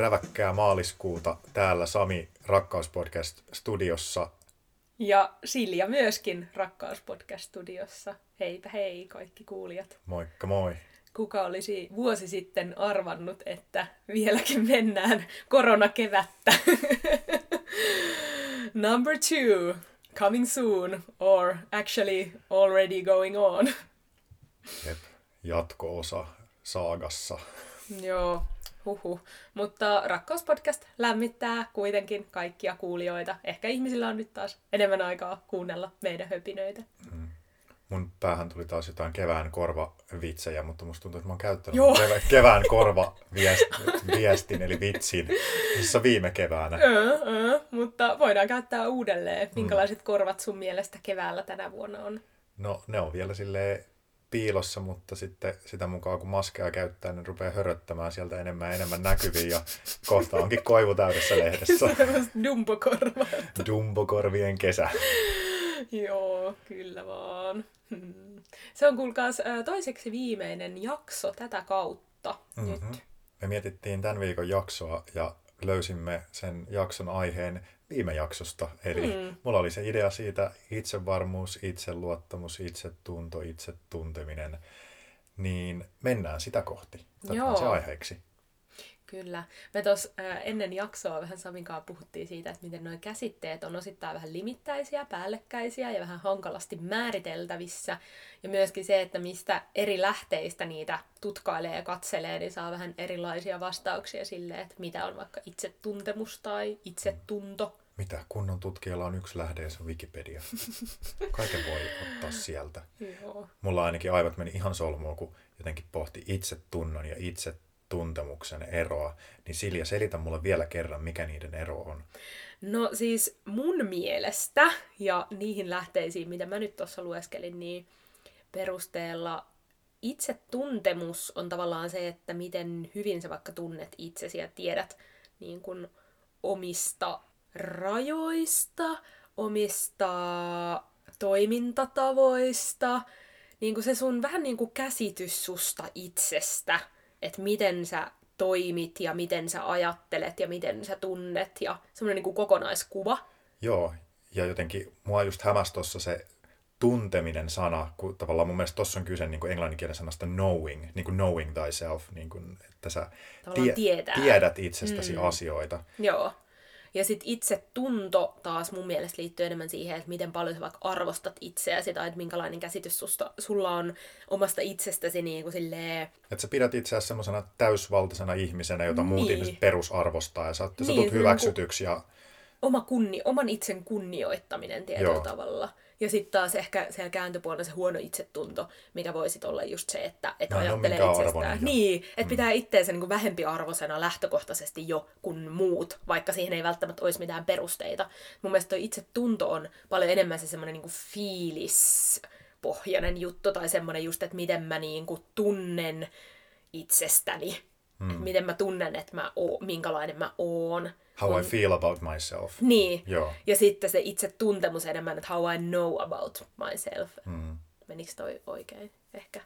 räväkkää maaliskuuta täällä Sami Rakkauspodcast-studiossa. Ja Silja myöskin Rakkauspodcast-studiossa. Heipä hei kaikki kuulijat. Moikka moi. Kuka olisi vuosi sitten arvannut, että vieläkin mennään koronakevättä. Number two, coming soon, or actually already going on. Jep, jatko-osa saagassa. Joo, huhu. Mutta Rakkauspodcast lämmittää kuitenkin kaikkia kuulijoita. Ehkä ihmisillä on nyt taas enemmän aikaa kuunnella meidän höpinöitä. Mm. Mun päähän tuli taas jotain kevään korvavitsejä, mutta musta tuntuu, että mä oon käyttänyt Joo. kevä- kevään korvaviestin, eli vitsin, missä viime keväänä. Öö, öö, mutta voidaan käyttää uudelleen. Minkälaiset korvat sun mielestä keväällä tänä vuonna on? No ne on vielä silleen piilossa, mutta sitten sitä mukaan kun maskeja käyttää, niin rupeaa höröttämään sieltä enemmän ja enemmän näkyviin ja kohta onkin koivu täydessä lehdessä. Dumbokorvat. Dumbokorvien kesä. Joo, kyllä vaan. Hmm. Se on kuulkaas toiseksi viimeinen jakso tätä kautta Mhm. nyt. Me mietittiin tämän viikon jaksoa ja löysimme sen jakson aiheen viime jaksosta. Eli Mm. mulla oli se idea siitä itsevarmuus, itseluottamus, itsetunto, itsetunteminen. Niin mennään sitä kohti. Joo. se aiheeksi. Kyllä. Me tuossa ennen jaksoa vähän Saminkaan puhuttiin siitä, että miten nuo käsitteet on osittain vähän limittäisiä, päällekkäisiä ja vähän hankalasti määriteltävissä. Ja myöskin se, että mistä eri lähteistä niitä tutkailee ja katselee, niin saa vähän erilaisia vastauksia sille, että mitä on vaikka itsetuntemus tai itsetunto. Mitä? Kunnon tutkijalla on yksi lähde ja se on Wikipedia. Kaiken voi ottaa sieltä. Joo. Mulla ainakin aivot meni ihan solmuun, kun jotenkin pohti itsetunnon ja itsetuntemuksen eroa. Niin Silja, selitä mulle vielä kerran, mikä niiden ero on. No siis mun mielestä ja niihin lähteisiin, mitä mä nyt tuossa lueskelin, niin perusteella itsetuntemus on tavallaan se, että miten hyvin sä vaikka tunnet itsesi ja tiedät niin kun omista rajoista, omista toimintatavoista, niin kuin se sun vähän niin kuin käsitys susta itsestä, että miten sä toimit ja miten sä ajattelet ja miten sä tunnet ja semmoinen niin kuin kokonaiskuva. Joo, ja jotenkin mua just hämäsi tuossa se tunteminen sana, kun tavallaan mun mielestä tuossa on kyse niin kuin englanninkielen sanasta knowing, niin kuin knowing thyself, niin kuin, että sä Tavallaan tietää. tiedät itsestäsi mm. asioita. Joo. Ja sitten itse tunto taas mun mielestä liittyy enemmän siihen, että miten paljon sä vaikka arvostat itseäsi tai että minkälainen käsitys susta, sulla on omasta itsestäsi niin kuin silleen, Että sä pidät itseäsi semmoisena täysvaltaisena ihmisenä, jota muut Niin. ihmiset perusarvostaa, ja sä, niin, sä Niin, tulet se hyväksytyksi, ja oma kunni, oman itsen kunnioittaminen tietyllä Joo. tavalla. Ja sitten taas ehkä siellä kääntöpuolella se huono itsetunto, mikä voisi olla just se, että, että Mä en oo ajattelee itsestään. Niin, että pitää itteensä niin vähempiarvoisena lähtökohtaisesti jo kuin muut, vaikka siihen ei välttämättä olisi mitään perusteita. Mun mielestä toi itsetunto on paljon enemmän se semmoinen niin fiilispohjainen juttu, tai semmoinen just, että miten mä niin kuin tunnen itsestäni. Mm. Että miten mä tunnen, että mä oon, minkälainen mä oon. how I feel about myself. Niin. Joo. Ja sitten se itse tuntemus enemmän, että how I know about myself. Mm. Menikö toi oikein? Ehkä.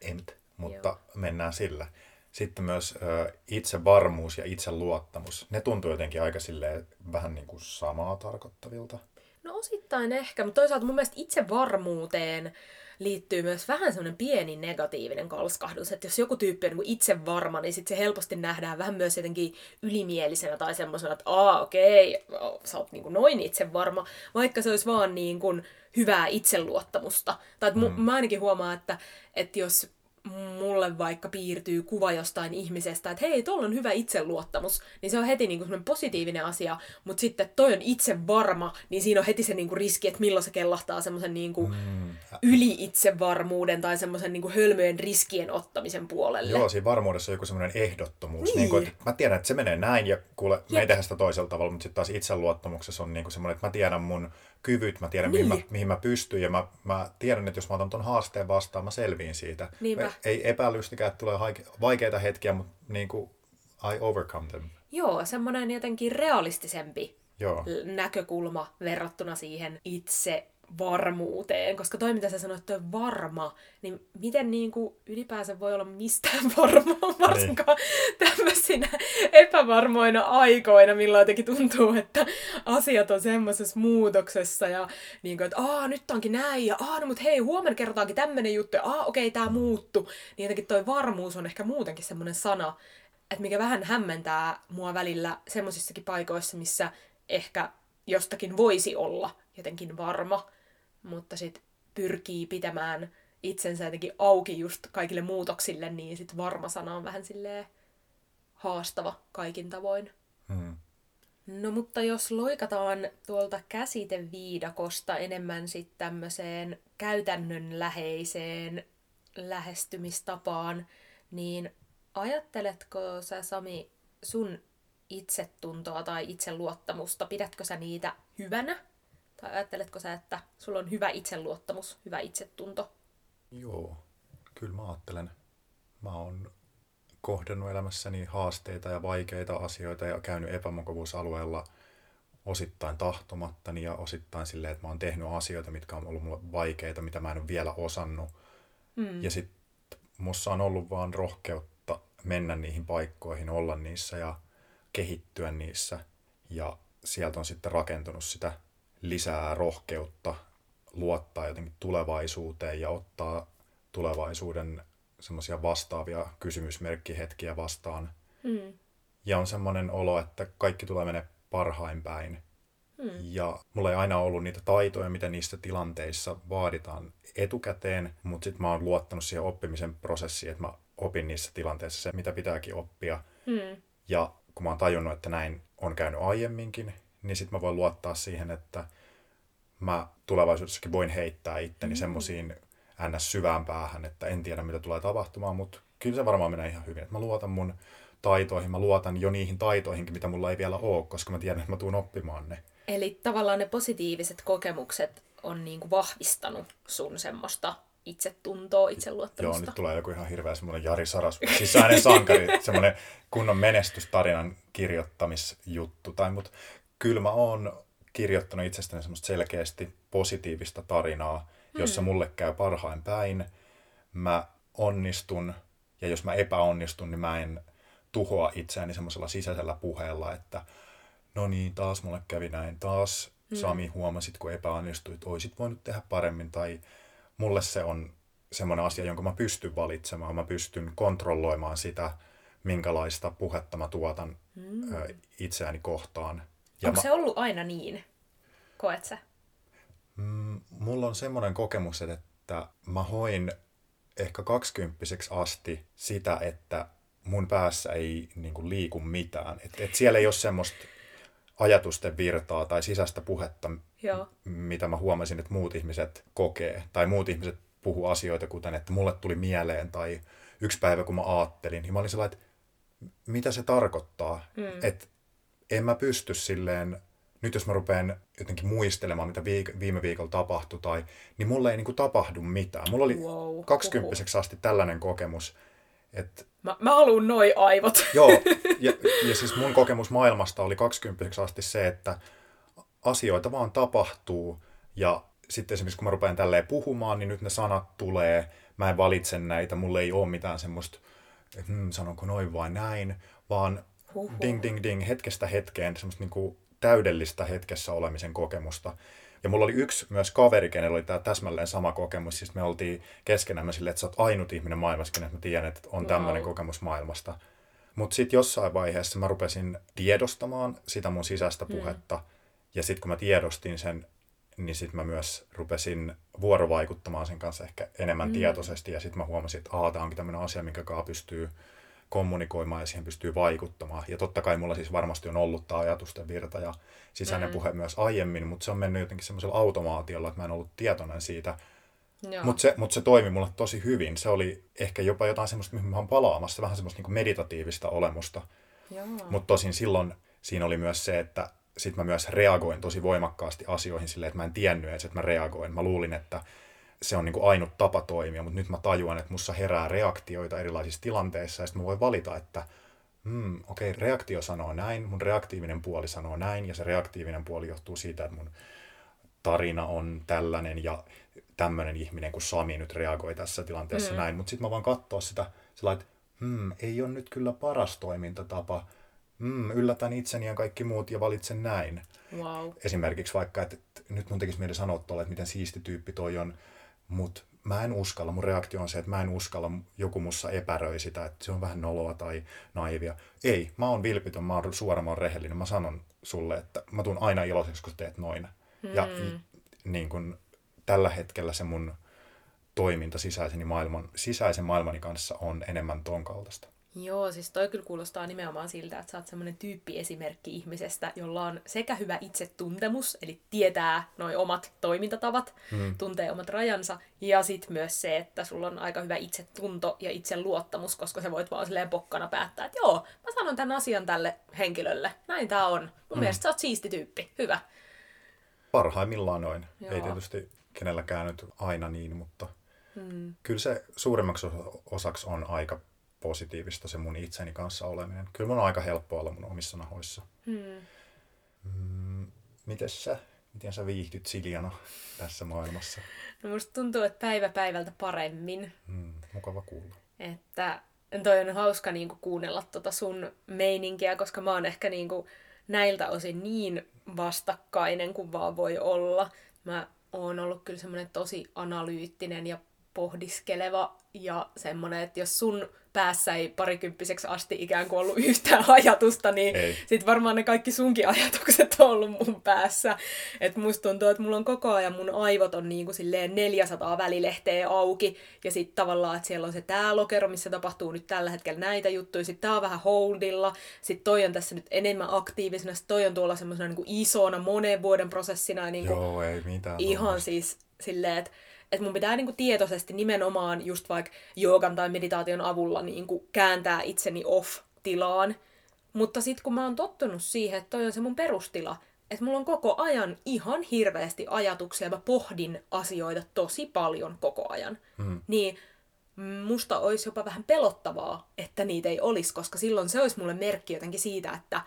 Ent, mutta Joo. mennään sillä. Sitten myös ö, itsevarmuus ja itseluottamus. Ne tuntuu jotenkin aika silleen vähän niin kuin samaa tarkoittavilta. No osittain ehkä, mutta toisaalta mun mielestä itsevarmuuteen liittyy myös vähän semmoinen pieni negatiivinen kalskahdus, että jos joku tyyppi on niin itsevarma, niin sit se helposti nähdään vähän myös jotenkin ylimielisenä tai semmoisena, että aa okei, okay, sä oot niin kuin noin itsevarma, vaikka se olisi vaan niin kuin hyvää itseluottamusta. Tai että mu- mä ainakin huomaan, että, että jos mulle vaikka piirtyy kuva jostain ihmisestä, että hei, tuolla on hyvä itseluottamus, niin se on heti niinku semmoinen positiivinen asia, mutta sitten toi on itse varma, niin siinä on heti se niinku riski, että milloin se kellahtaa semmoisen niinku Mm. yli-itsevarmuuden tai semmoisen niinku hölmöjen riskien ottamisen puolelle. Joo, siinä varmuudessa on joku semmoinen ehdottomuus. Niin. Niin. Niin kuin, että mä tiedän, että se menee näin ja kuule, me ei tehdä sitä toisella tavalla, mutta sitten taas itseluottamuksessa on niin kuin semmoinen, että mä tiedän mun kyvyt, mä tiedän, niin. mihin, Niin. mä, mihin mä pystyn ja mä, mä tiedän, että jos mä otan ton haasteen vastaan, mä selviin siitä. Niinpä. Ei epäilystäkään, että tulee vaikeita hetkiä, mutta niin kuin I overcome them. Joo, semmoinen jotenkin realistisempi Joo. näkökulma verrattuna siihen itse varmuuteen, koska toi mitä sä sanoit, toi varma, niin miten niin kuin ylipäänsä voi olla mistään varma, varsinkaan tämmöisinä epävarmoina aikoina, milloin jotenkin tuntuu, että asiat on semmoisessa muutoksessa ja niin kuin, että Aa, nyt onkin näin ja Aa, no, mutta hei, huomenna kerrotaankin tämmöinen juttu ja Aa, okei, okay, tämä muuttu. Niin jotenkin toi varmuus on ehkä muutenkin semmoinen sana, että mikä vähän hämmentää mua välillä semmoisissakin paikoissa, missä ehkä jostakin voisi olla jotenkin varma, mutta sitten pyrkii pitämään itsensä jotenkin auki just kaikille muutoksille, niin sitten varma sana on vähän silleen haastava kaikin tavoin. Hmm. No mutta jos loikataan tuolta käsiteviidakosta enemmän sitten tämmöiseen käytännönläheiseen lähestymistapaan, niin ajatteletko sä Sami sun itsetuntoa tai itseluottamusta, pidätkö sä niitä hyvänä? Tai ajatteletko sä, että sulla on hyvä itseluottamus, hyvä itsetunto? Joo, kyllä mä ajattelen. Mä oon kohdannut elämässäni haasteita ja vaikeita asioita ja käynyt epämukavuusalueella osittain tahtomattani ja osittain silleen, että mä oon tehnyt asioita, mitkä on ollut mulle vaikeita, mitä mä en ole vielä osannut. Mm. Ja sitten mussa on ollut vaan rohkeutta mennä niihin paikkoihin, olla niissä ja kehittyä niissä. Ja sieltä on sitten rakentunut sitä lisää rohkeutta luottaa jotenkin tulevaisuuteen ja ottaa tulevaisuuden semmoisia vastaavia kysymysmerkkihetkiä vastaan. Mm. Ja on semmoinen olo, että kaikki tulee mennä parhain päin. Mm. Ja mulla ei aina ollut niitä taitoja, mitä niissä tilanteissa vaaditaan etukäteen, mutta sitten mä oon luottanut siihen oppimisen prosessiin, että mä opin niissä tilanteissa se, mitä pitääkin oppia. Mm. Ja kun mä oon tajunnut, että näin on käynyt aiemminkin, niin sitten mä voin luottaa siihen, että mä tulevaisuudessakin voin heittää itteni mm. semmoisiin ns. syvään päähän, että en tiedä mitä tulee tapahtumaan, mutta kyllä se varmaan menee ihan hyvin. Että mä luotan mun taitoihin, mä luotan jo niihin taitoihinkin, mitä mulla ei vielä ole, koska mä tiedän, että mä tuun oppimaan ne. Eli tavallaan ne positiiviset kokemukset on niin kuin vahvistanut sun semmoista itsetuntoa, itseluottamusta. Joo, nyt tulee joku ihan hirveä semmoinen Jari Saras, sisäinen sankari, semmoinen kunnon menestystarinan kirjoittamisjuttu. Tai, mutta kyllä mä oon kirjoittanut itsestäni semmoista selkeästi positiivista tarinaa, jossa hmm. mulle käy parhain päin. Mä onnistun, ja jos mä epäonnistun, niin mä en tuhoa itseäni semmoisella sisäisellä puheella, että no niin, taas mulle kävi näin, taas hmm. Sami huomasit, kun epäonnistuit, oisit voinut tehdä paremmin, tai mulle se on semmoinen asia, jonka mä pystyn valitsemaan, mä pystyn kontrolloimaan sitä, minkälaista puhetta mä tuotan hmm. itseäni kohtaan. Ja Onko mä... se ollut aina niin? Koet sä? Mm, mulla on semmoinen kokemus, että mä hoin ehkä kaksikymppiseksi asti sitä, että mun päässä ei niin kuin, liiku mitään. Et, et siellä ei ole semmoista ajatusten virtaa tai sisäistä puhetta, Joo. mitä mä huomasin, että muut ihmiset kokee. Tai muut ihmiset puhuu asioita, kuten että mulle tuli mieleen tai yksi päivä, kun mä aattelin. Niin mä olin sellainen, että mitä se tarkoittaa. Mm. Että en mä pysty silleen nyt jos mä rupean jotenkin muistelemaan, mitä viik- viime viikolla tapahtui, tai, niin mulle ei niin kuin tapahdu mitään. Mulla oli wow, 20 asti tällainen kokemus, että... Mä, mä haluan noi aivot. Joo, ja, ja siis mun kokemus maailmasta oli 20 asti se, että asioita vaan tapahtuu, ja sitten esimerkiksi kun mä rupean tälleen puhumaan, niin nyt ne sanat tulee, mä en valitse näitä, mulle ei ole mitään semmoista, että hmm, sanonko noin vai näin, vaan Huhhuh. ding ding ding hetkestä hetkeen semmoista niinku täydellistä hetkessä olemisen kokemusta. Ja mulla oli yksi myös kaveri, kenellä oli tämä täsmälleen sama kokemus. Siis me oltiin keskenämme silleen, että sä oot ainut ihminen maailmassa, että mä tiedän, että on tämmöinen wow. kokemus maailmasta. Mutta sitten jossain vaiheessa mä rupesin tiedostamaan sitä mun sisäistä hmm. puhetta. Mm. Ja sitten kun mä tiedostin sen, niin sitten mä myös rupesin vuorovaikuttamaan sen kanssa ehkä enemmän mm. tietoisesti. Ja sitten mä huomasin, että tämä onkin tämmöinen asia, minkä kanssa pystyy kommunikoimaan ja siihen pystyy vaikuttamaan. Ja totta kai mulla siis varmasti on ollut tämä ajatusten virta ja sisäinen mm. puhe myös aiemmin, mutta se on mennyt jotenkin semmoisella automaatiolla, että mä en ollut tietoinen siitä. Mutta se, mut se toimi mulle tosi hyvin. Se oli ehkä jopa jotain semmoista, mihin mä oon palaamassa, vähän semmoista niin meditatiivista olemusta. Mutta tosin silloin siinä oli myös se, että sit mä myös reagoin tosi voimakkaasti asioihin silleen, että mä en tiennyt edes, että mä reagoin. Mä luulin, että se on niin kuin ainut tapa toimia, mutta nyt mä tajuan, että mussa herää reaktioita erilaisissa tilanteissa, ja sitten mä voin valita, että hmm, okei, okay, reaktio sanoo näin, mun reaktiivinen puoli sanoo näin, ja se reaktiivinen puoli johtuu siitä, että mun tarina on tällainen, ja tämmöinen ihminen kuin Sami nyt reagoi tässä tilanteessa mm. näin, mutta sitten mä vaan katsoa sitä sellainen, että hmm, ei ole nyt kyllä paras toimintatapa, mm, yllätän itseni ja kaikki muut ja valitsen näin. Wow. Esimerkiksi vaikka, että, nyt mun tekisi mieli sanoa tuolle, että miten siisti tyyppi toi on, mutta mä en uskalla, mun reaktio on se, että mä en uskalla, joku mussa epäröi sitä, että se on vähän noloa tai naivia. Ei, mä oon vilpitön, mä oon suora, mä oon rehellinen, mä sanon sulle, että mä tuun aina iloiseksi, kun teet noin. Mm. Ja niin kun, tällä hetkellä se mun toiminta sisäiseni maailman, sisäisen maailmani kanssa on enemmän ton kaltaista. Joo, siis toi kyllä kuulostaa nimenomaan siltä, että sä oot semmoinen tyyppiesimerkki ihmisestä, jolla on sekä hyvä itsetuntemus, eli tietää noi omat toimintatavat, hmm. tuntee omat rajansa, ja sitten myös se, että sulla on aika hyvä itsetunto ja itseluottamus, koska sä voit vaan silleen pokkana päättää, että joo, mä sanon tämän asian tälle henkilölle, näin tää on. Mun hmm. mielestä sä oot siisti tyyppi, hyvä. Parhaimmillaan noin. Joo. Ei tietysti kenelläkään nyt aina niin, mutta hmm. kyllä se suurimmaksi osaksi on aika positiivista se mun itseni kanssa oleminen. Kyllä mun on aika helppo olla mun omissa nahoissa. Hmm. Mm, mites sä? Miten sä viihdyt Siljana tässä maailmassa? No musta tuntuu, että päivä päivältä paremmin. Mm, mukava kuulla. Että toi on hauska niinku kuunnella tota sun meininkiä, koska mä oon ehkä niinku näiltä osin niin vastakkainen kuin vaan voi olla. Mä oon ollut kyllä semmoinen tosi analyyttinen ja pohdiskeleva ja semmoinen, että jos sun päässä ei parikymppiseksi asti ikään kuin ollut yhtään ajatusta, niin sit varmaan ne kaikki sunkin ajatukset on ollut mun päässä. Et musta tuntuu, että mulla on koko ajan mun aivot on niin kuin silleen 400 välilehteä auki, ja sitten tavallaan, että siellä on se tää lokero, missä tapahtuu nyt tällä hetkellä näitä juttuja, sitten tää on vähän holdilla, sitten toi on tässä nyt enemmän aktiivisena, sitten toi on tuolla semmoisena niin isona monen vuoden prosessina. Niin kuin Joo, ei mitään. Ihan siis silleen, että että mun pitää niinku tietoisesti nimenomaan just vaikka joogan tai meditaation avulla niinku kääntää itseni off-tilaan. Mutta sitten kun mä oon tottunut siihen, että toi on se mun perustila, että mulla on koko ajan ihan hirveästi ajatuksia, mä pohdin asioita tosi paljon koko ajan, mm. niin musta olisi jopa vähän pelottavaa, että niitä ei olisi, koska silloin se olisi mulle merkki jotenkin siitä, että,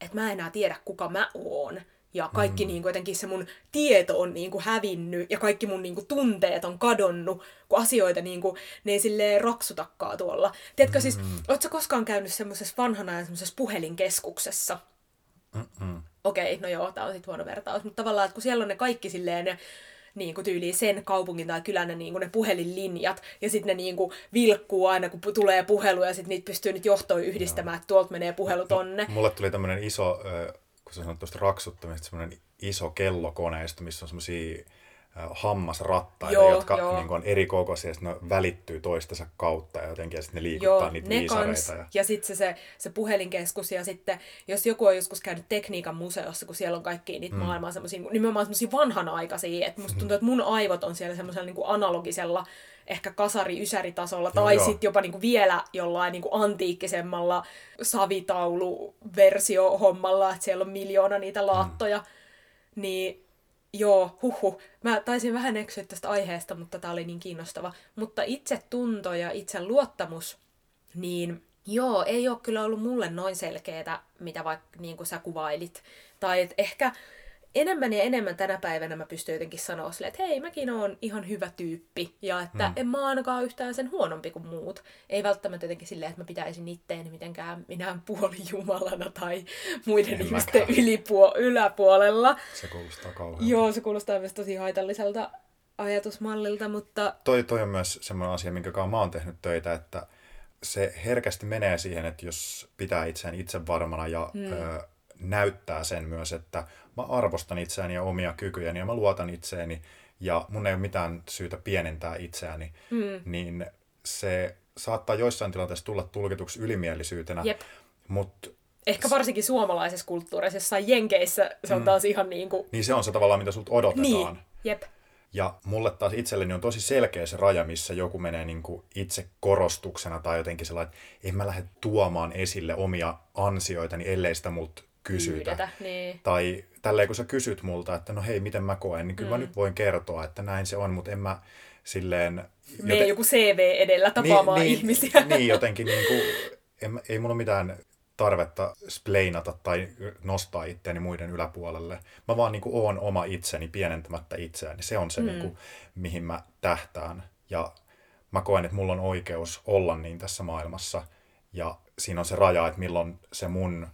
että mä en enää tiedä, kuka mä oon ja kaikki mm. niin kuin, jotenkin se mun tieto on niin kuin, hävinnyt ja kaikki mun niin kuin, tunteet on kadonnut, kun asioita niin kuin, ne ei silleen raksutakaan tuolla. Tiedätkö mm. siis, ootko koskaan käynyt semmoisessa vanhana ja semmoisessa puhelinkeskuksessa? Okei, okay, no joo, tää on sitten huono vertaus, mutta tavallaan, että kun siellä on ne kaikki silleen ne, niin kuin tyyliin sen kaupungin tai kylän ne, niin kuin ne puhelinlinjat, ja sitten ne niin kuin vilkkuu aina, kun tulee puhelu, ja sitten niitä pystyy nyt johtoon yhdistämään, että tuolta menee puhelu tonne. Mulle tuli tämmöinen iso kun sä sanot tuosta raksuttamista, semmoinen iso kellokoneisto, missä on semmoisia hammasrattaita, joo, jotka joo. Niin on eri kokoisia, ja ne välittyy toistensa kautta ja jotenkin ja sitten ne liikuttaa joo, niitä ne viisareita. Ja, ja sitten se, se, se puhelinkeskus ja sitten, jos joku on joskus käynyt tekniikan museossa, kun siellä on kaikki niitä mm. maailman semmoisia, nimenomaan semmoisia vanhanaikaisia, että musta tuntuu, että mun aivot on siellä semmoisella niin analogisella ehkä kasari-ysäritasolla, tai sitten jopa niinku vielä jollain niinku antiikkisemmalla savitaulu-versio-hommalla, että siellä on miljoona niitä laattoja. Mm. Niin joo, huhu. Mä taisin vähän eksyä tästä aiheesta, mutta tämä oli niin kiinnostava. Mutta itse tunto ja itse luottamus, niin joo, ei ole kyllä ollut mulle noin selkeää, mitä vaikka niin kuin sä kuvailit. Tai et ehkä enemmän ja enemmän tänä päivänä mä pystyn jotenkin sanoa silleen, että hei, mäkin oon ihan hyvä tyyppi. Ja että mm. en mä ainakaan yhtään sen huonompi kuin muut. Ei välttämättä jotenkin silleen, että mä pitäisin itteeni mitenkään minä puolijumalana tai muiden en ihmisten ylipuo- yläpuolella. Se kuulostaa kauhean. Joo, se kuulostaa myös tosi haitalliselta ajatusmallilta, mutta... Toi, toi on myös semmoinen asia, minkä kanssa mä oon tehnyt töitä, että se herkästi menee siihen, että jos pitää itseään itse varmana ja mm. ö, näyttää sen myös, että mä arvostan itseäni ja omia kykyjäni ja mä luotan itseeni ja mun ei ole mitään syytä pienentää itseäni, mm. niin se saattaa joissain tilanteissa tulla tulkituksi ylimielisyytenä, Jep. mutta Ehkä varsinkin suomalaisessa kulttuurissa, jossain Jenkeissä se on mm. taas ihan niin kuin... Niin se on se tavallaan, mitä sulta odotetaan. Niin, jep. Ja mulle taas itselleni on tosi selkeä se raja, missä joku menee niin kuin itse korostuksena tai jotenkin sellainen, että en mä lähde tuomaan esille omia ansioitani, ellei sitä multa kysytä. Pyydetä, niin. Tai tälleen kun sä kysyt multa, että no hei, miten mä koen, niin kyllä mm. mä nyt voin kertoa, että näin se on, mutta en mä silleen... Mene joten... joku CV edellä tapaamaan niin, ihmisiä. Niin, jotenkin niin kuin, en, ei mulla mitään tarvetta spleinata tai nostaa itseäni muiden yläpuolelle. Mä vaan niin kuin oon oma itseni pienentämättä itseäni. Se on se, mm. niin kuin, mihin mä tähtään. Ja mä koen, että mulla on oikeus olla niin tässä maailmassa. Ja siinä on se raja, että milloin se mun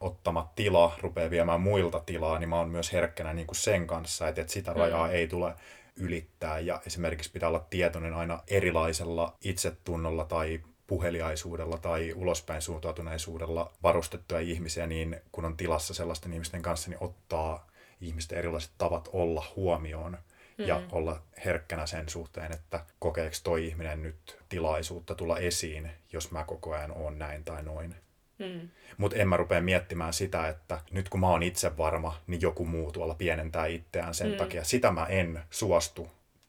ottama tila rupeaa viemään muilta tilaa, niin mä oon myös herkkänä niin kuin sen kanssa, että, että sitä rajaa mm. ei tule ylittää. Ja esimerkiksi pitää olla tietoinen aina erilaisella itsetunnolla tai puheliaisuudella tai ulospäin suuntautuneisuudella varustettuja ihmisiä, niin kun on tilassa sellaisten ihmisten kanssa, niin ottaa ihmisten erilaiset tavat olla huomioon ja mm. olla herkkänä sen suhteen, että kokeeko toi ihminen nyt tilaisuutta tulla esiin, jos mä koko ajan oon näin tai noin. Mm. Mutta en mä rupea miettimään sitä, että nyt kun mä oon itse varma, niin joku muu tuolla pienentää itseään sen mm. takia. Sitä mä en suostu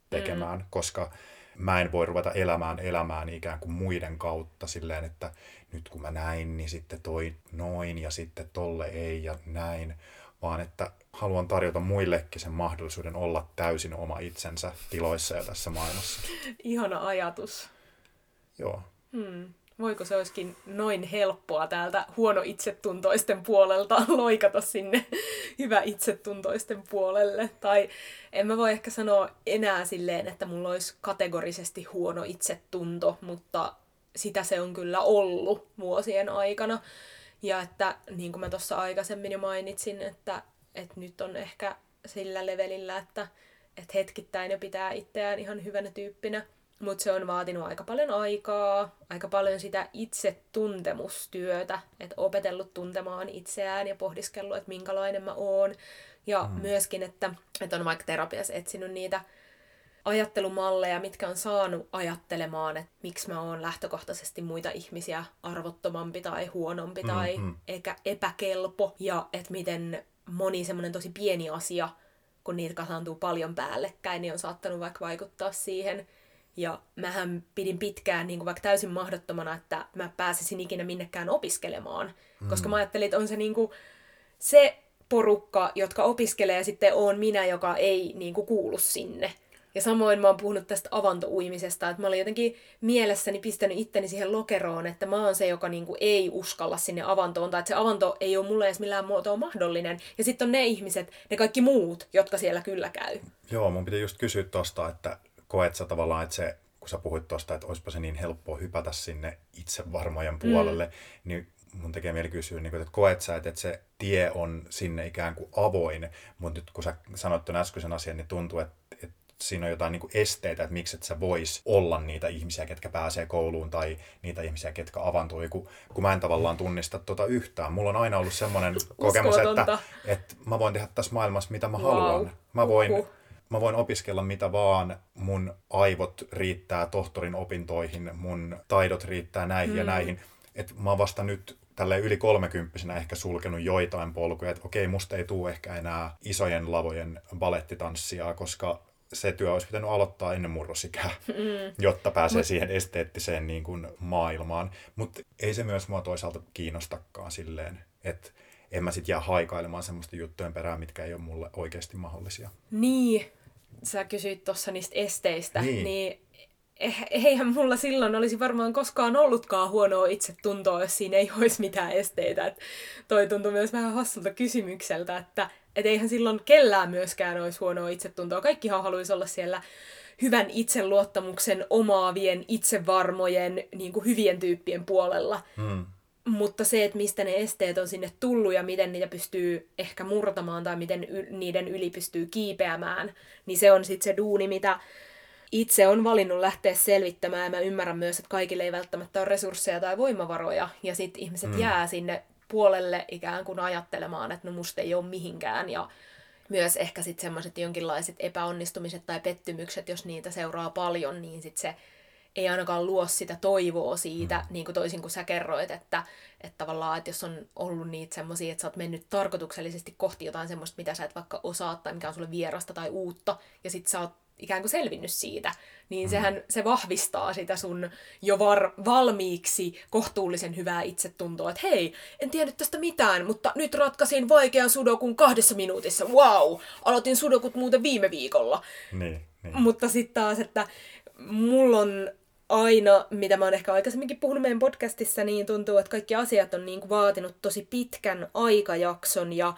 tekemään, mm. koska mä en voi ruveta elämään elämään ikään kuin muiden kautta silleen, että nyt kun mä näin, niin sitten toi noin ja sitten tolle ei ja näin, vaan että haluan tarjota muillekin sen mahdollisuuden olla täysin oma itsensä tiloissa ja tässä maailmassa. Ihana ajatus. Joo. Hmm. Voiko se olisikin noin helppoa täältä huono itsetuntoisten puolelta loikata sinne hyvä itsetuntoisten puolelle? Tai en mä voi ehkä sanoa enää silleen, että mulla olisi kategorisesti huono itsetunto, mutta sitä se on kyllä ollut vuosien aikana. Ja että niin kuin mä tuossa aikaisemmin jo mainitsin, että, että nyt on ehkä sillä levelillä, että, että hetkittäin jo pitää itseään ihan hyvänä tyyppinä – mutta se on vaatinut aika paljon aikaa, aika paljon sitä itsetuntemustyötä, että opetellut tuntemaan itseään ja pohdiskellut, että minkälainen mä oon. Ja mm. myöskin, että, että on vaikka terapiassa etsinyt niitä ajattelumalleja, mitkä on saanut ajattelemaan, että miksi mä oon lähtökohtaisesti muita ihmisiä arvottomampi tai huonompi mm, tai mm. eikä epäkelpo. Ja että miten moni semmoinen tosi pieni asia, kun niitä kasaantuu paljon päällekkäin, niin on saattanut vaikka vaikuttaa siihen, ja mähän pidin pitkään niin kuin vaikka täysin mahdottomana, että mä pääsisin ikinä minnekään opiskelemaan. Mm. Koska mä ajattelin, että on se niin kuin, se porukka, jotka opiskelee ja sitten on minä, joka ei niin kuin, kuulu sinne. Ja samoin mä oon puhunut tästä avantouimisesta, että mä olin jotenkin mielessäni pistänyt itteni siihen lokeroon, että mä oon se, joka niinku ei uskalla sinne avantoon, tai että se avanto ei ole mulle edes millään muotoa mahdollinen. Ja sitten on ne ihmiset, ne kaikki muut, jotka siellä kyllä käy. Joo, mun piti just kysyä tosta, että koet sä tavallaan, että se, kun sä puhuit tuosta, että olisipa se niin helppoa hypätä sinne itsevarmojen puolelle, mm. niin mun tekee mieli kysyä, niin kuin, että koet sä, että se tie on sinne ikään kuin avoin, mutta nyt kun sä sanoit tuon äskeisen asian, niin tuntuu, että, että siinä on jotain niin kuin esteitä, että miksi et sä vois olla niitä ihmisiä, ketkä pääsee kouluun tai niitä ihmisiä, ketkä avantui, kun, kun mä en tavallaan tunnista tota yhtään. Mulla on aina ollut semmoinen kokemus, että, että mä voin tehdä tässä maailmassa mitä mä wow. haluan. Mä voin, Uhuh mä voin opiskella mitä vaan, mun aivot riittää tohtorin opintoihin, mun taidot riittää näihin mm. ja näihin. Että mä oon vasta nyt tälle yli kolmekymppisenä ehkä sulkenut joitain polkuja, että okei, musta ei tule ehkä enää isojen lavojen balettitanssia, koska se työ olisi pitänyt aloittaa ennen murrosikää, mm. jotta pääsee siihen esteettiseen niin kuin, maailmaan. Mutta ei se myös mua toisaalta kiinnostakaan silleen, että en mä sitten jää haikailemaan semmoista juttujen perään, mitkä ei ole mulle oikeasti mahdollisia. Niin, sä kysyit tuossa niistä esteistä, niin, niin eh, eihän mulla silloin olisi varmaan koskaan ollutkaan huonoa itsetuntoa, jos siinä ei olisi mitään esteitä. Et toi tuntui myös vähän hassulta kysymykseltä, että et eihän silloin kellään myöskään olisi huonoa itsetuntoa. Kaikkihan haluaisi olla siellä hyvän itseluottamuksen omaavien, itsevarmojen, niin kuin hyvien tyyppien puolella. Hmm. Mutta se, että mistä ne esteet on sinne tullut ja miten niitä pystyy ehkä murtamaan tai miten y- niiden yli pystyy kiipeämään, niin se on sitten se duuni, mitä itse on valinnut lähteä selvittämään. Ja mä ymmärrän myös, että kaikille ei välttämättä ole resursseja tai voimavaroja. Ja sitten ihmiset mm. jää sinne puolelle ikään kuin ajattelemaan, että no musta ei ole mihinkään. Ja myös ehkä sitten semmoiset jonkinlaiset epäonnistumiset tai pettymykset, jos niitä seuraa paljon, niin sitten se ei ainakaan luo sitä toivoa siitä, mm. niin kuin toisin kuin sä kerroit, että, että tavallaan, että jos on ollut niitä semmoisia, että sä oot mennyt tarkoituksellisesti kohti jotain semmoista, mitä sä et vaikka osaa tai mikä on sulle vierasta tai uutta, ja sit sä oot ikään kuin selvinnyt siitä, niin mm. sehän se vahvistaa sitä sun jo var, valmiiksi kohtuullisen hyvää itsetuntoa, että hei, en tiennyt tästä mitään, mutta nyt ratkaisin vaikean sudokun kahdessa minuutissa, wow, aloitin sudokut muuten viime viikolla. Niin, niin. Mutta sitten taas, että mulla on aina, mitä mä oon ehkä aikaisemminkin puhunut meidän podcastissa, niin tuntuu, että kaikki asiat on niin kuin vaatinut tosi pitkän aikajakson ja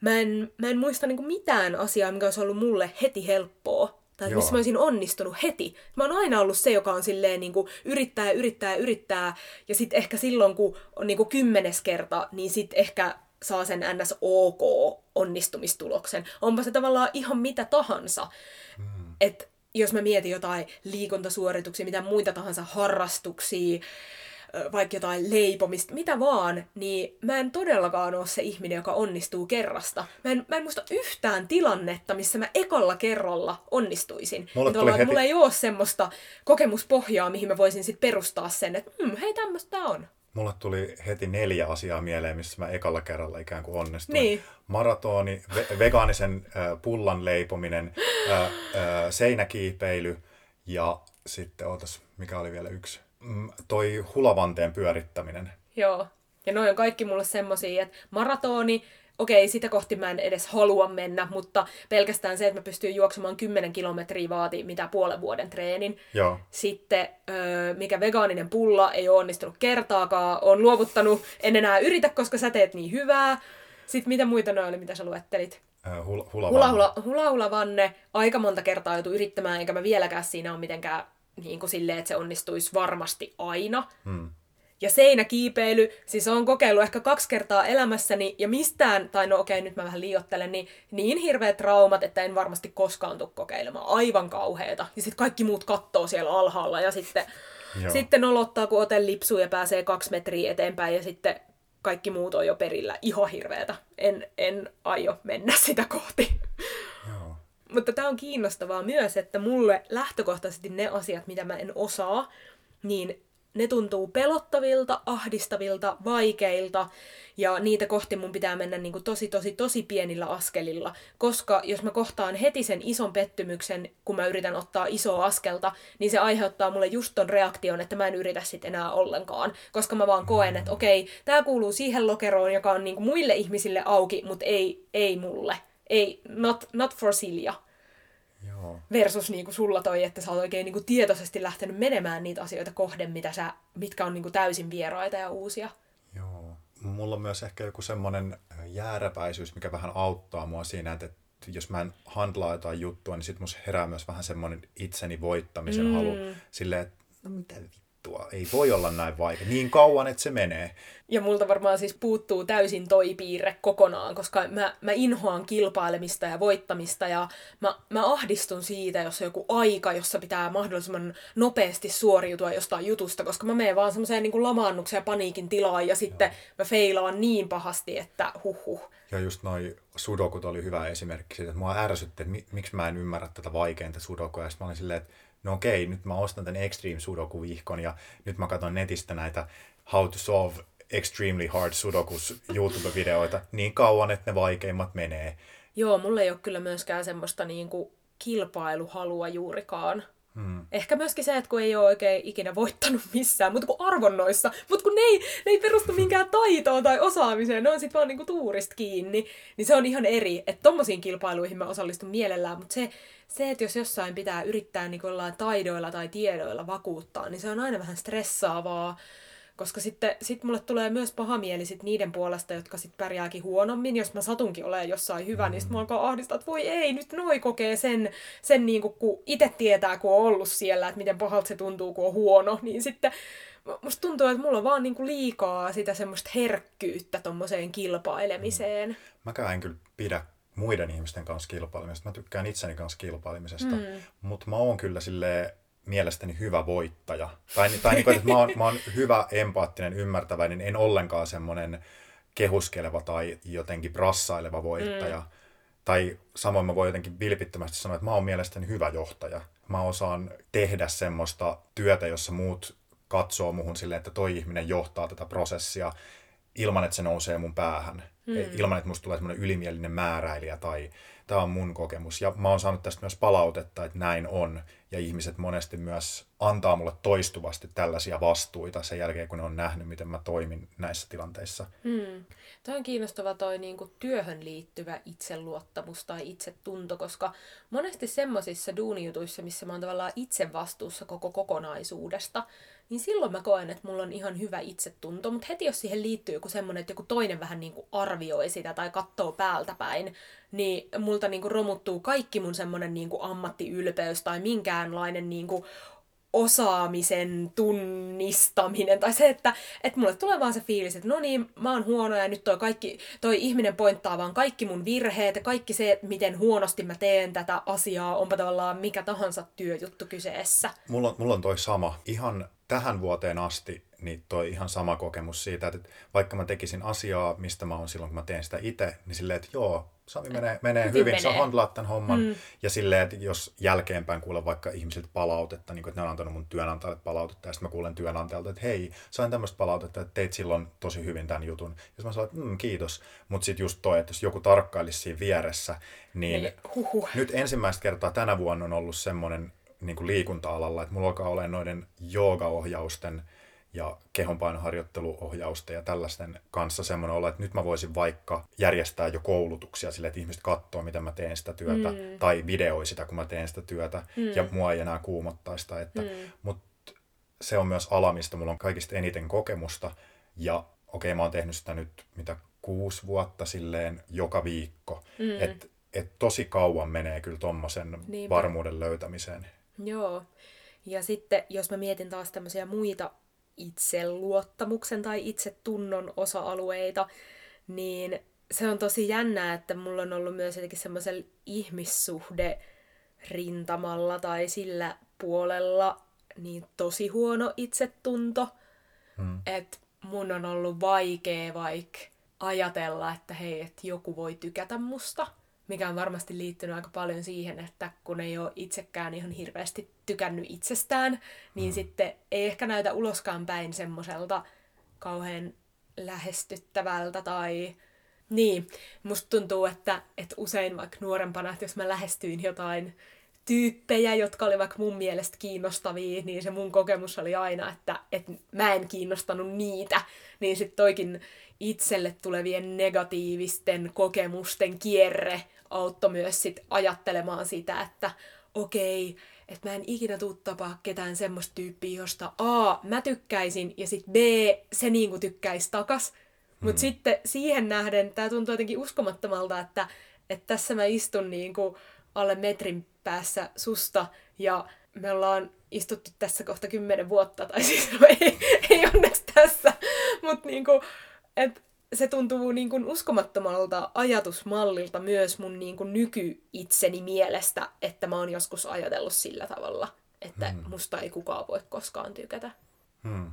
mä en, mä en muista niin kuin mitään asiaa, mikä olisi ollut mulle heti helppoa Tai Joo. missä mä olisin onnistunut heti. Mä oon aina ollut se, joka on silleen niin kuin yrittää ja yrittää ja yrittää. Ja sitten ehkä silloin, kun on niin kuin kymmenes kerta, niin sitten ehkä saa sen ns. ok onnistumistuloksen. Onpa se tavallaan ihan mitä tahansa. Mm. Et jos mä mietin jotain liikuntasuorituksia, mitä muita tahansa harrastuksia, vaikka jotain leipomista, mitä vaan, niin mä en todellakaan ole se ihminen, joka onnistuu kerrasta. Mä en, mä en muista yhtään tilannetta, missä mä ekalla kerralla onnistuisin. Mulle Niin tuli heti- Mulla ei ole semmoista kokemuspohjaa, mihin mä voisin sit perustaa sen, että mm, hei tämmöistä on. Mulle tuli heti neljä asiaa mieleen, missä mä ekalla kerralla ikään kuin onnistuin. Niin. Maratoni, ve- vegaanisen äh, pullan leipominen, äh, äh, seinäkiipeily ja sitten, ootas, mikä oli vielä yksi? Mm, toi hulavanteen pyörittäminen. Joo. Ja noin on kaikki mulle semmosia, että maratoni, okei, sitä kohti mä en edes halua mennä, mutta pelkästään se, että mä pystyn juoksemaan 10 kilometriä vaatii mitä puolen vuoden treenin. Joo. Sitten, öö, mikä vegaaninen pulla ei ole onnistunut kertaakaan, on luovuttanut, en enää yritä, koska sä teet niin hyvää. Sitten mitä muita ne oli, mitä sä luettelit? Hula, Hula, hulavanne. hula, hula, hula vanne, aika monta kertaa joutu yrittämään, enkä mä vieläkään siinä ole mitenkään niin kuin silleen, että se onnistuisi varmasti aina. Hmm. Ja seinäkiipeily, siis on kokeillut ehkä kaksi kertaa elämässäni, ja mistään, tai no okei, nyt mä vähän liiottelen, niin niin hirveät traumat, että en varmasti koskaan tule kokeilemaan. Aivan kauheeta. Ja sitten kaikki muut kattoo siellä alhaalla, ja sitten, Joo. sitten nolottaa, kun ote lipsuu ja pääsee kaksi metriä eteenpäin, ja sitten kaikki muut on jo perillä. Ihan hirveetä. En, en aio mennä sitä kohti. Joo. Mutta tämä on kiinnostavaa myös, että mulle lähtökohtaisesti ne asiat, mitä mä en osaa, niin ne tuntuu pelottavilta, ahdistavilta, vaikeilta, ja niitä kohti mun pitää mennä niin kuin tosi, tosi, tosi pienillä askelilla, koska jos mä kohtaan heti sen ison pettymyksen, kun mä yritän ottaa isoa askelta, niin se aiheuttaa mulle just ton reaktion, että mä en yritä sit enää ollenkaan, koska mä vaan koen, että okei, tää kuuluu siihen lokeroon, joka on niin kuin muille ihmisille auki, mutta ei, ei mulle. Ei, not, not for Silja. Joo. Versus niin kuin sulla toi, että sä oot oikein niin kuin tietoisesti lähtenyt menemään niitä asioita kohden, mitä sä, mitkä on niin kuin täysin vieraita ja uusia. Joo. Mulla on myös ehkä joku semmoinen jääräpäisyys, mikä vähän auttaa mua siinä, että jos mä en handlaa jotain juttua, niin sit musta herää myös vähän semmoinen itseni voittamisen mm. halu. Silleen, että no mitä vittua, ei voi olla näin vaikea. Niin kauan, että se menee. Ja multa varmaan siis puuttuu täysin toi piirre kokonaan, koska mä, mä inhoan kilpailemista ja voittamista ja mä, mä ahdistun siitä, jos on joku aika, jossa pitää mahdollisimman nopeasti suoriutua jostain jutusta, koska mä menen vaan semmoiseen niin lamaannuksen ja paniikin tilaan ja sitten mä feilaan niin pahasti, että huh huh. Ja just noi sudokut oli hyvä esimerkki siitä, että mua ärsytti, että mi- miksi mä en ymmärrä tätä vaikeinta sudokua. Ja sitten mä olin silleen, että no okei, nyt mä ostan tämän Extreme Sudoku-vihkon ja nyt mä katson netistä näitä How to Solve Extremely Hard Sudokus YouTube-videoita niin kauan, että ne vaikeimmat menee. Joo, mulla ei ole kyllä myöskään semmoista niinku kilpailuhalua juurikaan. Hmm. Ehkä myöskin se, että kun ei ole oikein ikinä voittanut missään, mutta kuin arvonnoissa, mutta kun ne ei, ne ei perustu minkään taitoon tai osaamiseen, ne on sitten vaan niinku tuurista kiinni, niin se on ihan eri, että tommosiin kilpailuihin mä osallistun mielellään, mutta se, se, että jos jossain pitää yrittää niinku taidoilla tai tiedoilla vakuuttaa, niin se on aina vähän stressaavaa, koska sitten sit mulle tulee myös paha mieli sit niiden puolesta, jotka sit pärjääkin huonommin. Jos mä satunkin olemaan jossain hyvä, mm. niin sitten mä alkaa ahdistaa, että voi ei, nyt noi kokee sen, sen niin kuin, kun itse tietää, kun on ollut siellä, että miten pahalta se tuntuu, kun on huono. Niin sitten musta tuntuu, että mulla on vaan niin kuin liikaa sitä semmoista herkkyyttä tommoseen kilpailemiseen. Mäkään en kyllä pidä muiden ihmisten kanssa kilpailemisesta. Mä tykkään itseni kanssa kilpailemisesta, mm. mutta mä oon kyllä silleen mielestäni hyvä voittaja. Tai, tai niin kuin, että mä oon, mä oon hyvä, empaattinen, ymmärtäväinen, en ollenkaan semmoinen kehuskeleva tai jotenkin brassaileva voittaja. Mm. Tai samoin mä voin jotenkin vilpittömästi sanoa, että mä oon mielestäni hyvä johtaja. Mä osaan tehdä semmoista työtä, jossa muut katsoo muhun silleen, että toi ihminen johtaa tätä prosessia ilman, että se nousee mun päähän. Mm. Ilman, että musta tulee semmoinen ylimielinen määräilijä tai tämä on mun kokemus. Ja mä oon saanut tästä myös palautetta, että näin on. Ja ihmiset monesti myös antaa mulle toistuvasti tällaisia vastuita sen jälkeen, kun ne on nähnyt, miten mä toimin näissä tilanteissa. Hmm. Toi on kiinnostava toi niinku työhön liittyvä itseluottamus tai itsetunto, koska monesti semmoisissa duunijutuissa, missä mä oon tavallaan itse vastuussa koko kokonaisuudesta, niin silloin mä koen, että mulla on ihan hyvä itsetunto. Mutta heti jos siihen liittyy joku semmoinen, että joku toinen vähän niin kuin arvioi sitä tai katsoo päältä päin, niin multa niin kuin romuttuu kaikki mun semmoinen niin kuin ammattiylpeys tai minkäänlainen niin kuin osaamisen tunnistaminen, tai se, että, että mulle tulee vaan se fiilis, että no niin, mä oon huono ja nyt toi, kaikki, toi ihminen pointtaa vaan kaikki mun virheet ja kaikki se, miten huonosti mä teen tätä asiaa, onpa tavallaan mikä tahansa työjuttu kyseessä. Mulla mulla on toi sama. Ihan tähän vuoteen asti niin toi ihan sama kokemus siitä, että vaikka mä tekisin asiaa, mistä mä oon silloin, kun mä teen sitä itse, niin silleen, että joo, Sami menee, menee hyvin, hyvin menee. sä handlaat tämän homman. Mm. Ja silleen, että jos jälkeenpäin kuulen vaikka ihmisiltä palautetta, niin kuin, että ne on antanut mun työnantajalle palautetta, ja sitten mä kuulen työnantajalta, että hei, sain tämmöistä palautetta, että teit silloin tosi hyvin tämän jutun. Ja mä sanoin, että mm, kiitos. Mutta sitten just toi, että jos joku tarkkailisi siinä vieressä, niin, niin huhuh. nyt ensimmäistä kertaa tänä vuonna on ollut semmoinen niin kuin liikunta-alalla, että mulla alkaa olemaan noiden joogaohjausten ja kehonpainoharjoitteluohjausten ja tällaisten kanssa semmoinen olla, että nyt mä voisin vaikka järjestää jo koulutuksia sille, että ihmiset katsoo, miten mä teen sitä työtä, mm. tai videoi sitä, kun mä teen sitä työtä, mm. ja mua ei enää kuumottaa sitä. Että, mm. Mutta se on myös ala, mistä mulla on kaikista eniten kokemusta, ja okei, okay, mä oon tehnyt sitä nyt mitä kuusi vuotta silleen joka viikko, mm. että et tosi kauan menee kyllä tuommoisen varmuuden löytämiseen. Joo. Ja sitten, jos mä mietin taas tämmöisiä muita itseluottamuksen tai itsetunnon osa-alueita, niin se on tosi jännää, että mulla on ollut myös jotenkin semmoisella ihmissuhde rintamalla tai sillä puolella niin tosi huono itsetunto, hmm. että mun on ollut vaikea vaikka ajatella, että hei, että joku voi tykätä musta mikä on varmasti liittynyt aika paljon siihen, että kun ei ole itsekään ihan hirveästi tykännyt itsestään, niin mm. sitten ei ehkä näytä uloskaan päin semmoiselta kauhean lähestyttävältä tai... Niin, musta tuntuu, että, että usein vaikka nuorempana, että jos mä lähestyin jotain tyyppejä, jotka oli vaikka mun mielestä kiinnostavia, niin se mun kokemus oli aina, että, että mä en kiinnostanut niitä. Niin sitten toikin itselle tulevien negatiivisten kokemusten kierre auttoi myös sit ajattelemaan sitä, että okei, että mä en ikinä tuu tapaa ketään semmoista tyyppiä, josta A, mä tykkäisin, ja sitten B, se niinku tykkäisi takas. Mutta hmm. sitten siihen nähden tämä tuntuu jotenkin uskomattomalta, että, että tässä mä istun niinku alle metrin päässä susta, ja me ollaan istuttu tässä kohta kymmenen vuotta, tai siis no ei, ei onneksi tässä, mutta niinku, että se tuntuu niin kuin uskomattomalta ajatusmallilta myös mun niin kuin nykyitseni mielestä, että mä oon joskus ajatellut sillä tavalla, että hmm. musta ei kukaan voi koskaan tykätä. Hmm.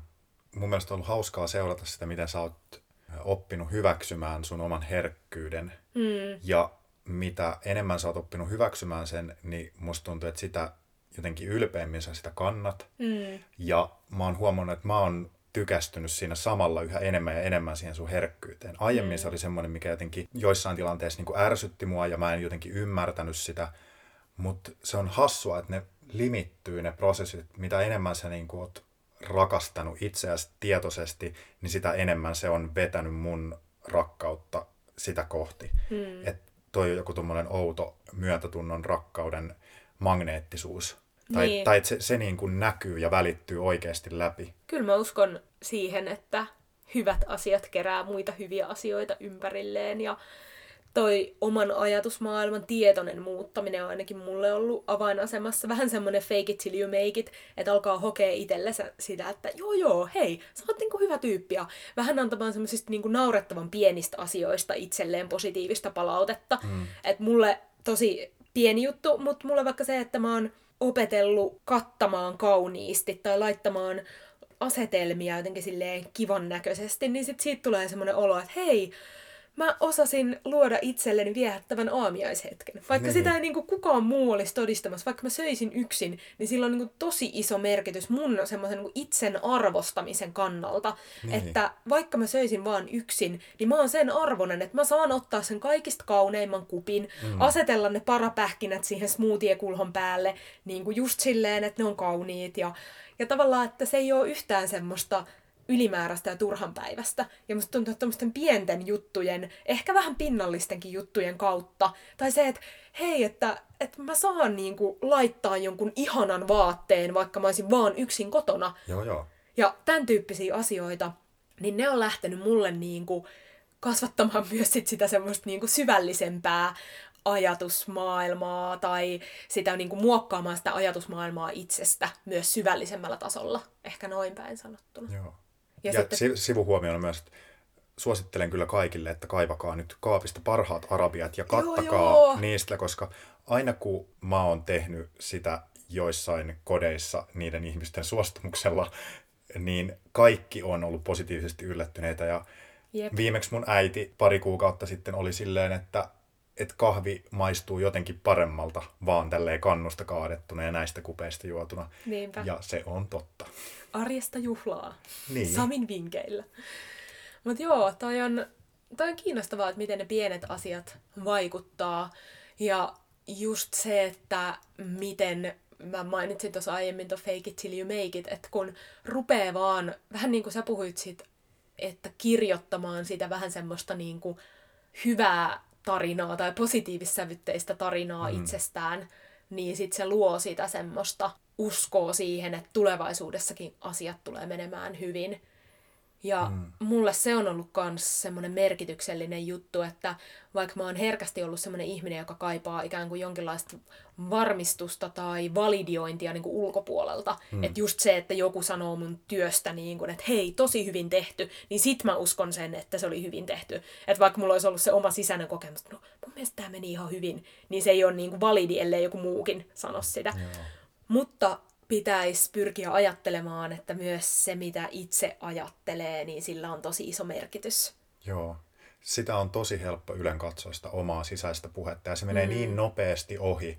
Mun mielestä on ollut hauskaa seurata sitä, miten sä oot oppinut hyväksymään sun oman herkkyyden. Hmm. Ja mitä enemmän sä oot oppinut hyväksymään sen, niin musta tuntuu, että sitä jotenkin ylpeämmin sä sitä kannat. Hmm. Ja mä oon huomannut, että mä oon tykästynyt siinä samalla yhä enemmän ja enemmän siihen sun herkkyyteen. Aiemmin mm. se oli semmoinen, mikä jotenkin joissain tilanteissa niin kuin ärsytti mua ja mä en jotenkin ymmärtänyt sitä, mutta se on hassua, että ne limittyy ne prosessit, mitä enemmän sä niin kuin oot rakastanut itseäsi tietoisesti, niin sitä enemmän se on vetänyt mun rakkautta sitä kohti. Mm. Että toi on joku tuommoinen outo myötätunnon rakkauden magneettisuus. Tai, niin. tai että se, se niin kuin näkyy ja välittyy oikeasti läpi. Kyllä mä uskon siihen, että hyvät asiat kerää muita hyviä asioita ympärilleen ja toi oman ajatusmaailman tietoinen muuttaminen on ainakin mulle ollut avainasemassa. Vähän semmoinen fake it till you make it, että alkaa hokea itsellensä sitä, että joo joo, hei, sä oot niinku hyvä tyyppi. Ja vähän antamaan semmoisista niinku naurettavan pienistä asioista itselleen positiivista palautetta. Mm. Että mulle tosi pieni juttu, mutta mulle vaikka se, että mä oon opetellut kattamaan kauniisti tai laittamaan asetelmia jotenkin silleen kivan näköisesti, niin sit siitä tulee semmoinen olo, että hei, mä osasin luoda itselleni viehättävän aamiaishetken. Vaikka niin. sitä ei niinku kukaan muu olisi todistamassa, vaikka mä söisin yksin, niin sillä on niinku tosi iso merkitys mun semmoisen niinku itsen arvostamisen kannalta. Niin. Että vaikka mä söisin vaan yksin, niin mä oon sen arvonen, että mä saan ottaa sen kaikista kauneimman kupin, mm. asetella ne parapähkinät siihen smoothie-kulhon päälle, niin kuin just silleen, että ne on kauniit. Ja, ja tavallaan, että se ei ole yhtään semmoista ylimääräistä ja turhanpäivästä. Ja musta tuntuu, että tämmöisten pienten juttujen, ehkä vähän pinnallistenkin juttujen kautta, tai se, että hei, että, että mä saan niinku laittaa jonkun ihanan vaatteen, vaikka mä olisin vaan yksin kotona. Joo, joo. Ja tämän tyyppisiä asioita, niin ne on lähtenyt mulle niin kuin kasvattamaan myös sit sitä semmoista niin kuin syvällisempää ajatusmaailmaa tai sitä niin kuin muokkaamaan sitä ajatusmaailmaa itsestä myös syvällisemmällä tasolla, ehkä noin päin sanottuna. Joo. Ja, ja sitten... sivuhuomiona myös, että suosittelen kyllä kaikille, että kaivakaa nyt kaapista parhaat arabiat ja kattakaa joo, joo. niistä, koska aina kun mä oon tehnyt sitä joissain kodeissa niiden ihmisten suostumuksella, niin kaikki on ollut positiivisesti yllättyneitä. Ja Jep. viimeksi mun äiti pari kuukautta sitten oli silleen, että, että kahvi maistuu jotenkin paremmalta vaan tälleen kannusta kaadettuna ja näistä kupeista juotuna. Niinpä. Ja se on totta. Arjesta juhlaa. Niin. Samin vinkeillä. Mutta joo, toi on, toi on kiinnostavaa, että miten ne pienet asiat vaikuttaa. Ja just se, että miten mä mainitsin tuossa aiemmin tuon fake it till you make it, että kun rupeaa vaan, vähän niin kuin sä puhuit siitä, että kirjoittamaan sitä vähän semmoista niin kuin hyvää tarinaa tai positiivissävytteistä tarinaa mm. itsestään, niin sit se luo sitä semmoista uskoa siihen, että tulevaisuudessakin asiat tulee menemään hyvin. Ja mm. mulle se on ollut myös semmoinen merkityksellinen juttu, että vaikka mä oon herkästi ollut semmoinen ihminen, joka kaipaa ikään kuin jonkinlaista varmistusta tai validiointia niin kuin ulkopuolelta, mm. että just se, että joku sanoo mun työstä niin kuin, että hei, tosi hyvin tehty, niin sit mä uskon sen, että se oli hyvin tehty. Että vaikka mulla olisi ollut se oma sisäinen kokemus, että no mun mielestä tämä meni ihan hyvin, niin se ei ole niin kuin validi, ellei joku muukin sano sitä. Joo. Mutta pitäisi pyrkiä ajattelemaan, että myös se, mitä itse ajattelee, niin sillä on tosi iso merkitys. Joo. Sitä on tosi helppo ylen katsoa sitä omaa sisäistä puhetta ja se menee mm. niin nopeasti ohi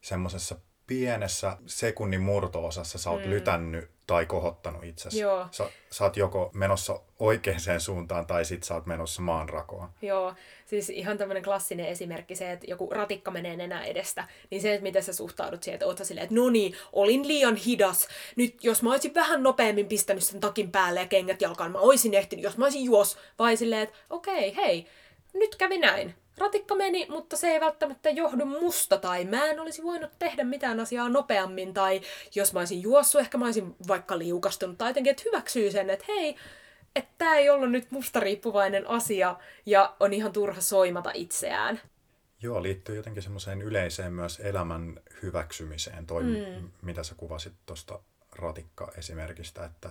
semmoisessa pienessä sekunnin murto-osassa sä oot mm. lytännyt tai kohottanut itsesi. Joo. Sä, sä oot joko menossa oikeaan suuntaan tai sit sä oot menossa maanrakoon. Joo, siis ihan tämmöinen klassinen esimerkki se, että joku ratikka menee nenä edestä, niin se, että miten sä suhtaudut siihen, että oot sä silleen, että no niin, olin liian hidas. Nyt jos mä olisin vähän nopeammin pistänyt sen takin päälle ja kengät jalkaan, mä olisin ehtinyt, jos mä olisin juos. Vai silleen, että okei, okay, hei, nyt kävi näin ratikka meni, mutta se ei välttämättä johdu musta, tai mä en olisi voinut tehdä mitään asiaa nopeammin, tai jos mä olisin juossut, ehkä mä olisin vaikka liukastunut, tai jotenkin, että hyväksyy sen, että hei, että tämä ei ollut nyt musta riippuvainen asia, ja on ihan turha soimata itseään. Joo, liittyy jotenkin semmoiseen yleiseen myös elämän hyväksymiseen, toi mm. mitä sä kuvasit tuosta ratikka-esimerkistä, että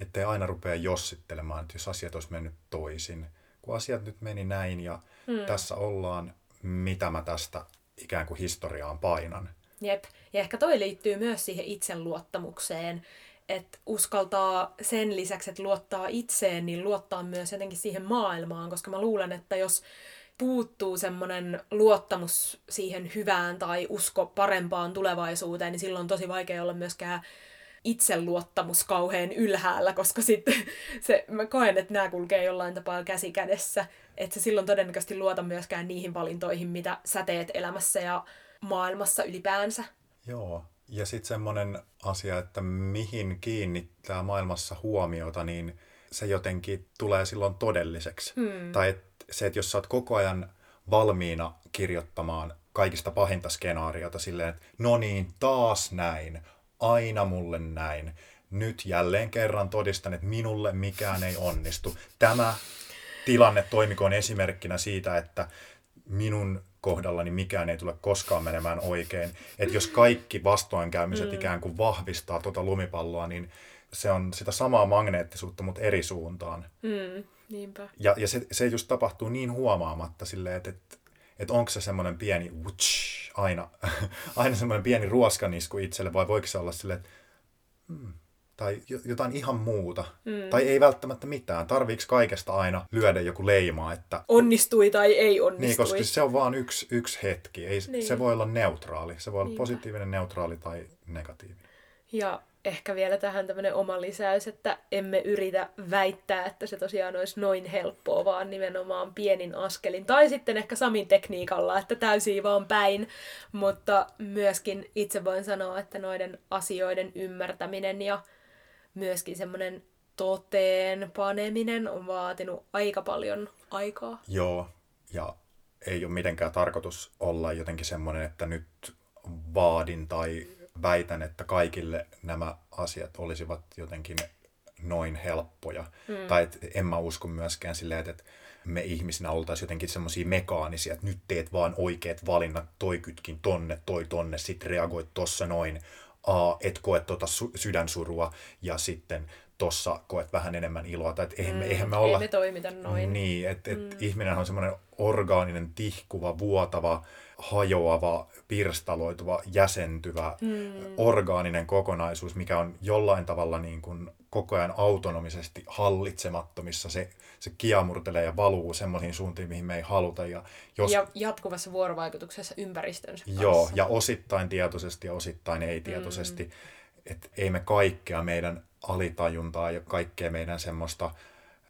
ettei aina rupea jossittelemaan, että jos asiat olisi mennyt toisin, kun asiat nyt meni näin ja hmm. tässä ollaan, mitä mä tästä ikään kuin historiaan painan. Jep, ja ehkä toi liittyy myös siihen itseluottamukseen, että uskaltaa sen lisäksi, että luottaa itseen, niin luottaa myös jotenkin siihen maailmaan, koska mä luulen, että jos puuttuu semmoinen luottamus siihen hyvään tai usko parempaan tulevaisuuteen, niin silloin on tosi vaikea olla myöskään itseluottamus kauhean ylhäällä, koska sitten se, mä koen, että nämä kulkee jollain tapaa käsi kädessä. Että se silloin todennäköisesti luota myöskään niihin valintoihin, mitä sä teet elämässä ja maailmassa ylipäänsä. Joo, ja sitten semmoinen asia, että mihin kiinnittää maailmassa huomiota, niin se jotenkin tulee silloin todelliseksi. Hmm. Tai et se, että jos sä oot koko ajan valmiina kirjoittamaan kaikista pahinta skenaariota silleen, että no niin, taas näin, aina mulle näin. Nyt jälleen kerran todistan, että minulle mikään ei onnistu. Tämä tilanne toimikoon esimerkkinä siitä, että minun kohdallani mikään ei tule koskaan menemään oikein. Että jos kaikki vastoinkäymiset mm. ikään kuin vahvistaa tuota lumipalloa, niin se on sitä samaa magneettisuutta, mutta eri suuntaan. Mm, niinpä. Ja, ja se, se just tapahtuu niin huomaamatta silleen, että, että, että onko se semmoinen pieni wutsch, aina, aina semmoinen pieni ruoskanisku itselle, vai voiko se olla silleen, että hmm, tai jotain ihan muuta. Mm. Tai ei välttämättä mitään. Tarviiko kaikesta aina lyödä joku leima, että... Onnistui tai ei onnistui. Niin, koska se on vain yksi, yksi hetki. Ei, niin. Se voi olla neutraali. Se voi olla Niinpä. positiivinen, neutraali tai negatiivinen. Ja ehkä vielä tähän tämmöinen oma lisäys, että emme yritä väittää, että se tosiaan olisi noin helppoa, vaan nimenomaan pienin askelin. Tai sitten ehkä Samin tekniikalla, että täysin vaan päin. Mutta myöskin itse voin sanoa, että noiden asioiden ymmärtäminen ja myöskin semmoinen toteen paneminen on vaatinut aika paljon aikaa. Joo, ja ei ole mitenkään tarkoitus olla jotenkin semmoinen, että nyt vaadin tai väitän, että kaikille nämä asiat olisivat jotenkin noin helppoja. Mm. Tai et en mä usko myöskään silleen, että, että me ihmisinä oltaisiin jotenkin semmoisia mekaanisia, että nyt teet vaan oikeat valinnat, toi kytkin tonne, toi tonne, sit reagoit tossa noin, A, et koe su- sydänsurua ja sitten tossa koet vähän enemmän iloa. Tai et eihän, me, eihän me olla... Ei me toimita noin. Niin, että et mm. ihminen on semmoinen orgaaninen, tihkuva, vuotava, hajoava, pirstaloituva, jäsentyvä, mm. orgaaninen kokonaisuus, mikä on jollain tavalla niin kuin koko ajan autonomisesti hallitsemattomissa. Se, se kiamurtelee ja valuu semmoisiin suuntiin, mihin me ei haluta. Ja, jos... ja jatkuvassa vuorovaikutuksessa ympäristönsä kanssa. Joo, ja osittain tietoisesti ja osittain ei-tietoisesti. Mm. Että ei me kaikkea meidän alitajuntaa ja kaikkea meidän semmoista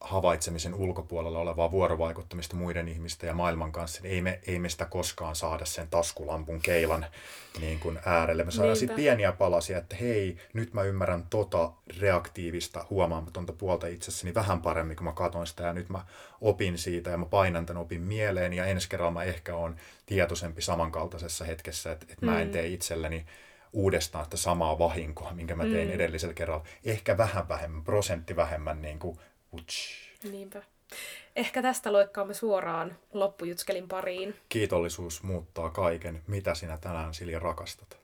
havaitsemisen ulkopuolella olevaa vuorovaikuttamista muiden ihmisten ja maailman kanssa, niin ei me, ei me sitä koskaan saada sen taskulampun keilan niin kuin äärelle. Me saadaan sitten pieniä palasia, että hei, nyt mä ymmärrän tota reaktiivista, huomaamatonta puolta itsessäni vähän paremmin, kun mä katson sitä ja nyt mä opin siitä ja mä painan tämän opin mieleen ja ensi kerralla mä ehkä on tietoisempi samankaltaisessa hetkessä, että, että mä en mm. tee itselleni uudestaan sitä samaa vahinkoa, minkä mä tein mm. edellisellä kerralla. Ehkä vähän vähemmän, prosentti vähemmän niin kuin Uts. Niinpä. Ehkä tästä loikkaamme suoraan loppujutskelin pariin. Kiitollisuus muuttaa kaiken. Mitä sinä tänään Silja rakastat?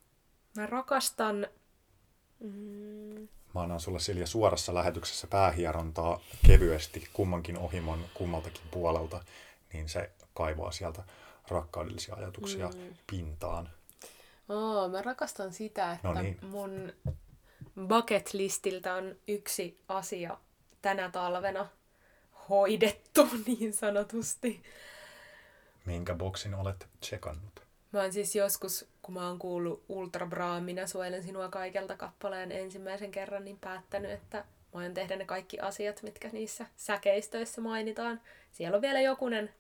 Mä rakastan... Mm... Mä annan sulle Silja suorassa lähetyksessä päähierontaa kevyesti kummankin ohimon kummaltakin puolelta, niin se kaivaa sieltä rakkaudellisia ajatuksia mm. pintaan. Oh, mä rakastan sitä, että no niin. mun bucket listiltä on yksi asia, tänä talvena hoidettu niin sanotusti. Minkä boksin olet tsekannut? Mä oon siis joskus, kun mä oon kuullut Ultra Braa, minä suojelen sinua kaikelta kappaleen ensimmäisen kerran, niin päättänyt, että mä oon tehdä ne kaikki asiat, mitkä niissä säkeistöissä mainitaan. Siellä on vielä jokunen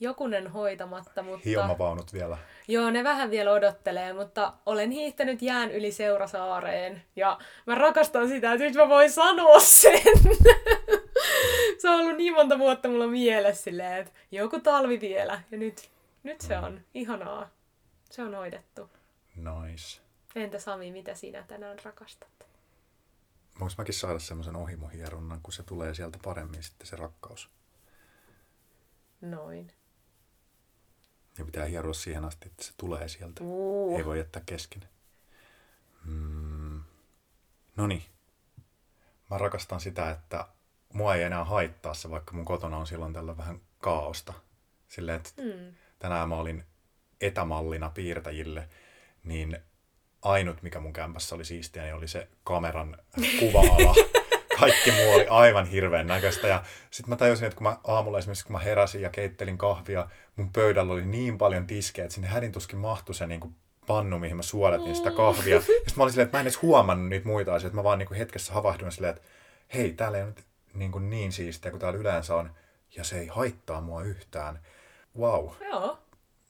jokunen hoitamatta, mutta... Hiomavaunut vielä. Joo, ne vähän vielä odottelee, mutta olen hiihtänyt jään yli Seurasaareen ja mä rakastan sitä, että nyt mä voin sanoa sen. se on ollut niin monta vuotta mulla mielessä silleen, että joku talvi vielä ja nyt, nyt se on ihanaa. Se on hoidettu. Nice. Entä Sami, mitä sinä tänään rakastat? Voinko mäkin saada semmoisen ohimohierunnan, kun se tulee sieltä paremmin sitten se rakkaus? Noin. Ja pitää hieroa siihen asti, että se tulee sieltä. Uh. Ei voi jättää kesken. Mm. No niin. Mä rakastan sitä, että mua ei enää haittaa se, vaikka mun kotona on silloin tällä vähän kaaosta. Silleen, että mm. tänään mä olin etämallina piirtäjille, niin ainut, mikä mun kämpässä oli siistiä, niin oli se kameran kuva-ala. kaikki muu oli aivan hirveän näköistä. Ja sitten mä tajusin, että kun mä aamulla esimerkiksi kun mä heräsin ja keittelin kahvia, mun pöydällä oli niin paljon tiskejä, että sinne hädintuskin mahtui se niin kuin pannu, mihin mä suodatin sitä kahvia. Ja sitten mä olin silleen, että mä en edes huomannut niitä muita asioita. Mä vaan niin kuin hetkessä havahduin silleen, että hei, täällä ei ole niin, kuin niin siistiä kuin täällä yleensä on. Ja se ei haittaa mua yhtään. Wow. Joo.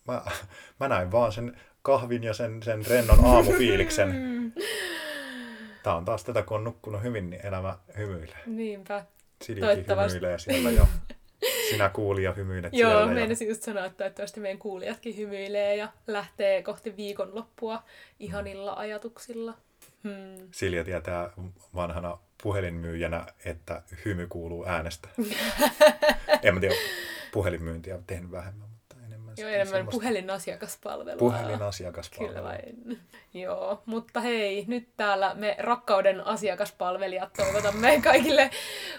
Mä, mä näin vaan sen kahvin ja sen, sen rennon aamufiiliksen. Tämä on taas tätä, kun on nukkunut hyvin, niin elämä hymyilee. Niinpä. Siljakin hymyilee siellä jo. Sinä kuulija hymyilet Joo, siellä. Joo, meinasin just sanoa, että toivottavasti meidän kuulijatkin hymyilee ja lähtee kohti viikonloppua ihanilla mm. ajatuksilla. Hmm. Silja tietää vanhana puhelinmyyjänä, että hymy kuuluu äänestä. en mä tiedä, puhelinmyyntiä tehnyt vähemmän. Joo, enemmän semmoista... puhelinasiakaspalvelua. Puhelinasiakaspalvelua. Kyllä vain. Joo, mutta hei, nyt täällä me rakkauden asiakaspalvelijat toivotamme kaikille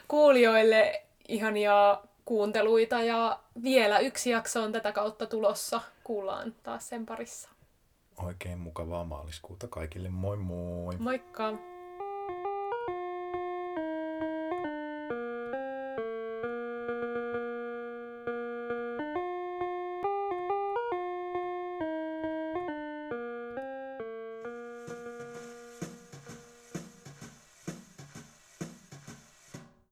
kuulijoille ihania kuunteluita ja vielä yksi jakso on tätä kautta tulossa. Kuullaan taas sen parissa. Oikein mukavaa maaliskuuta kaikille. Moi moi! Moikka!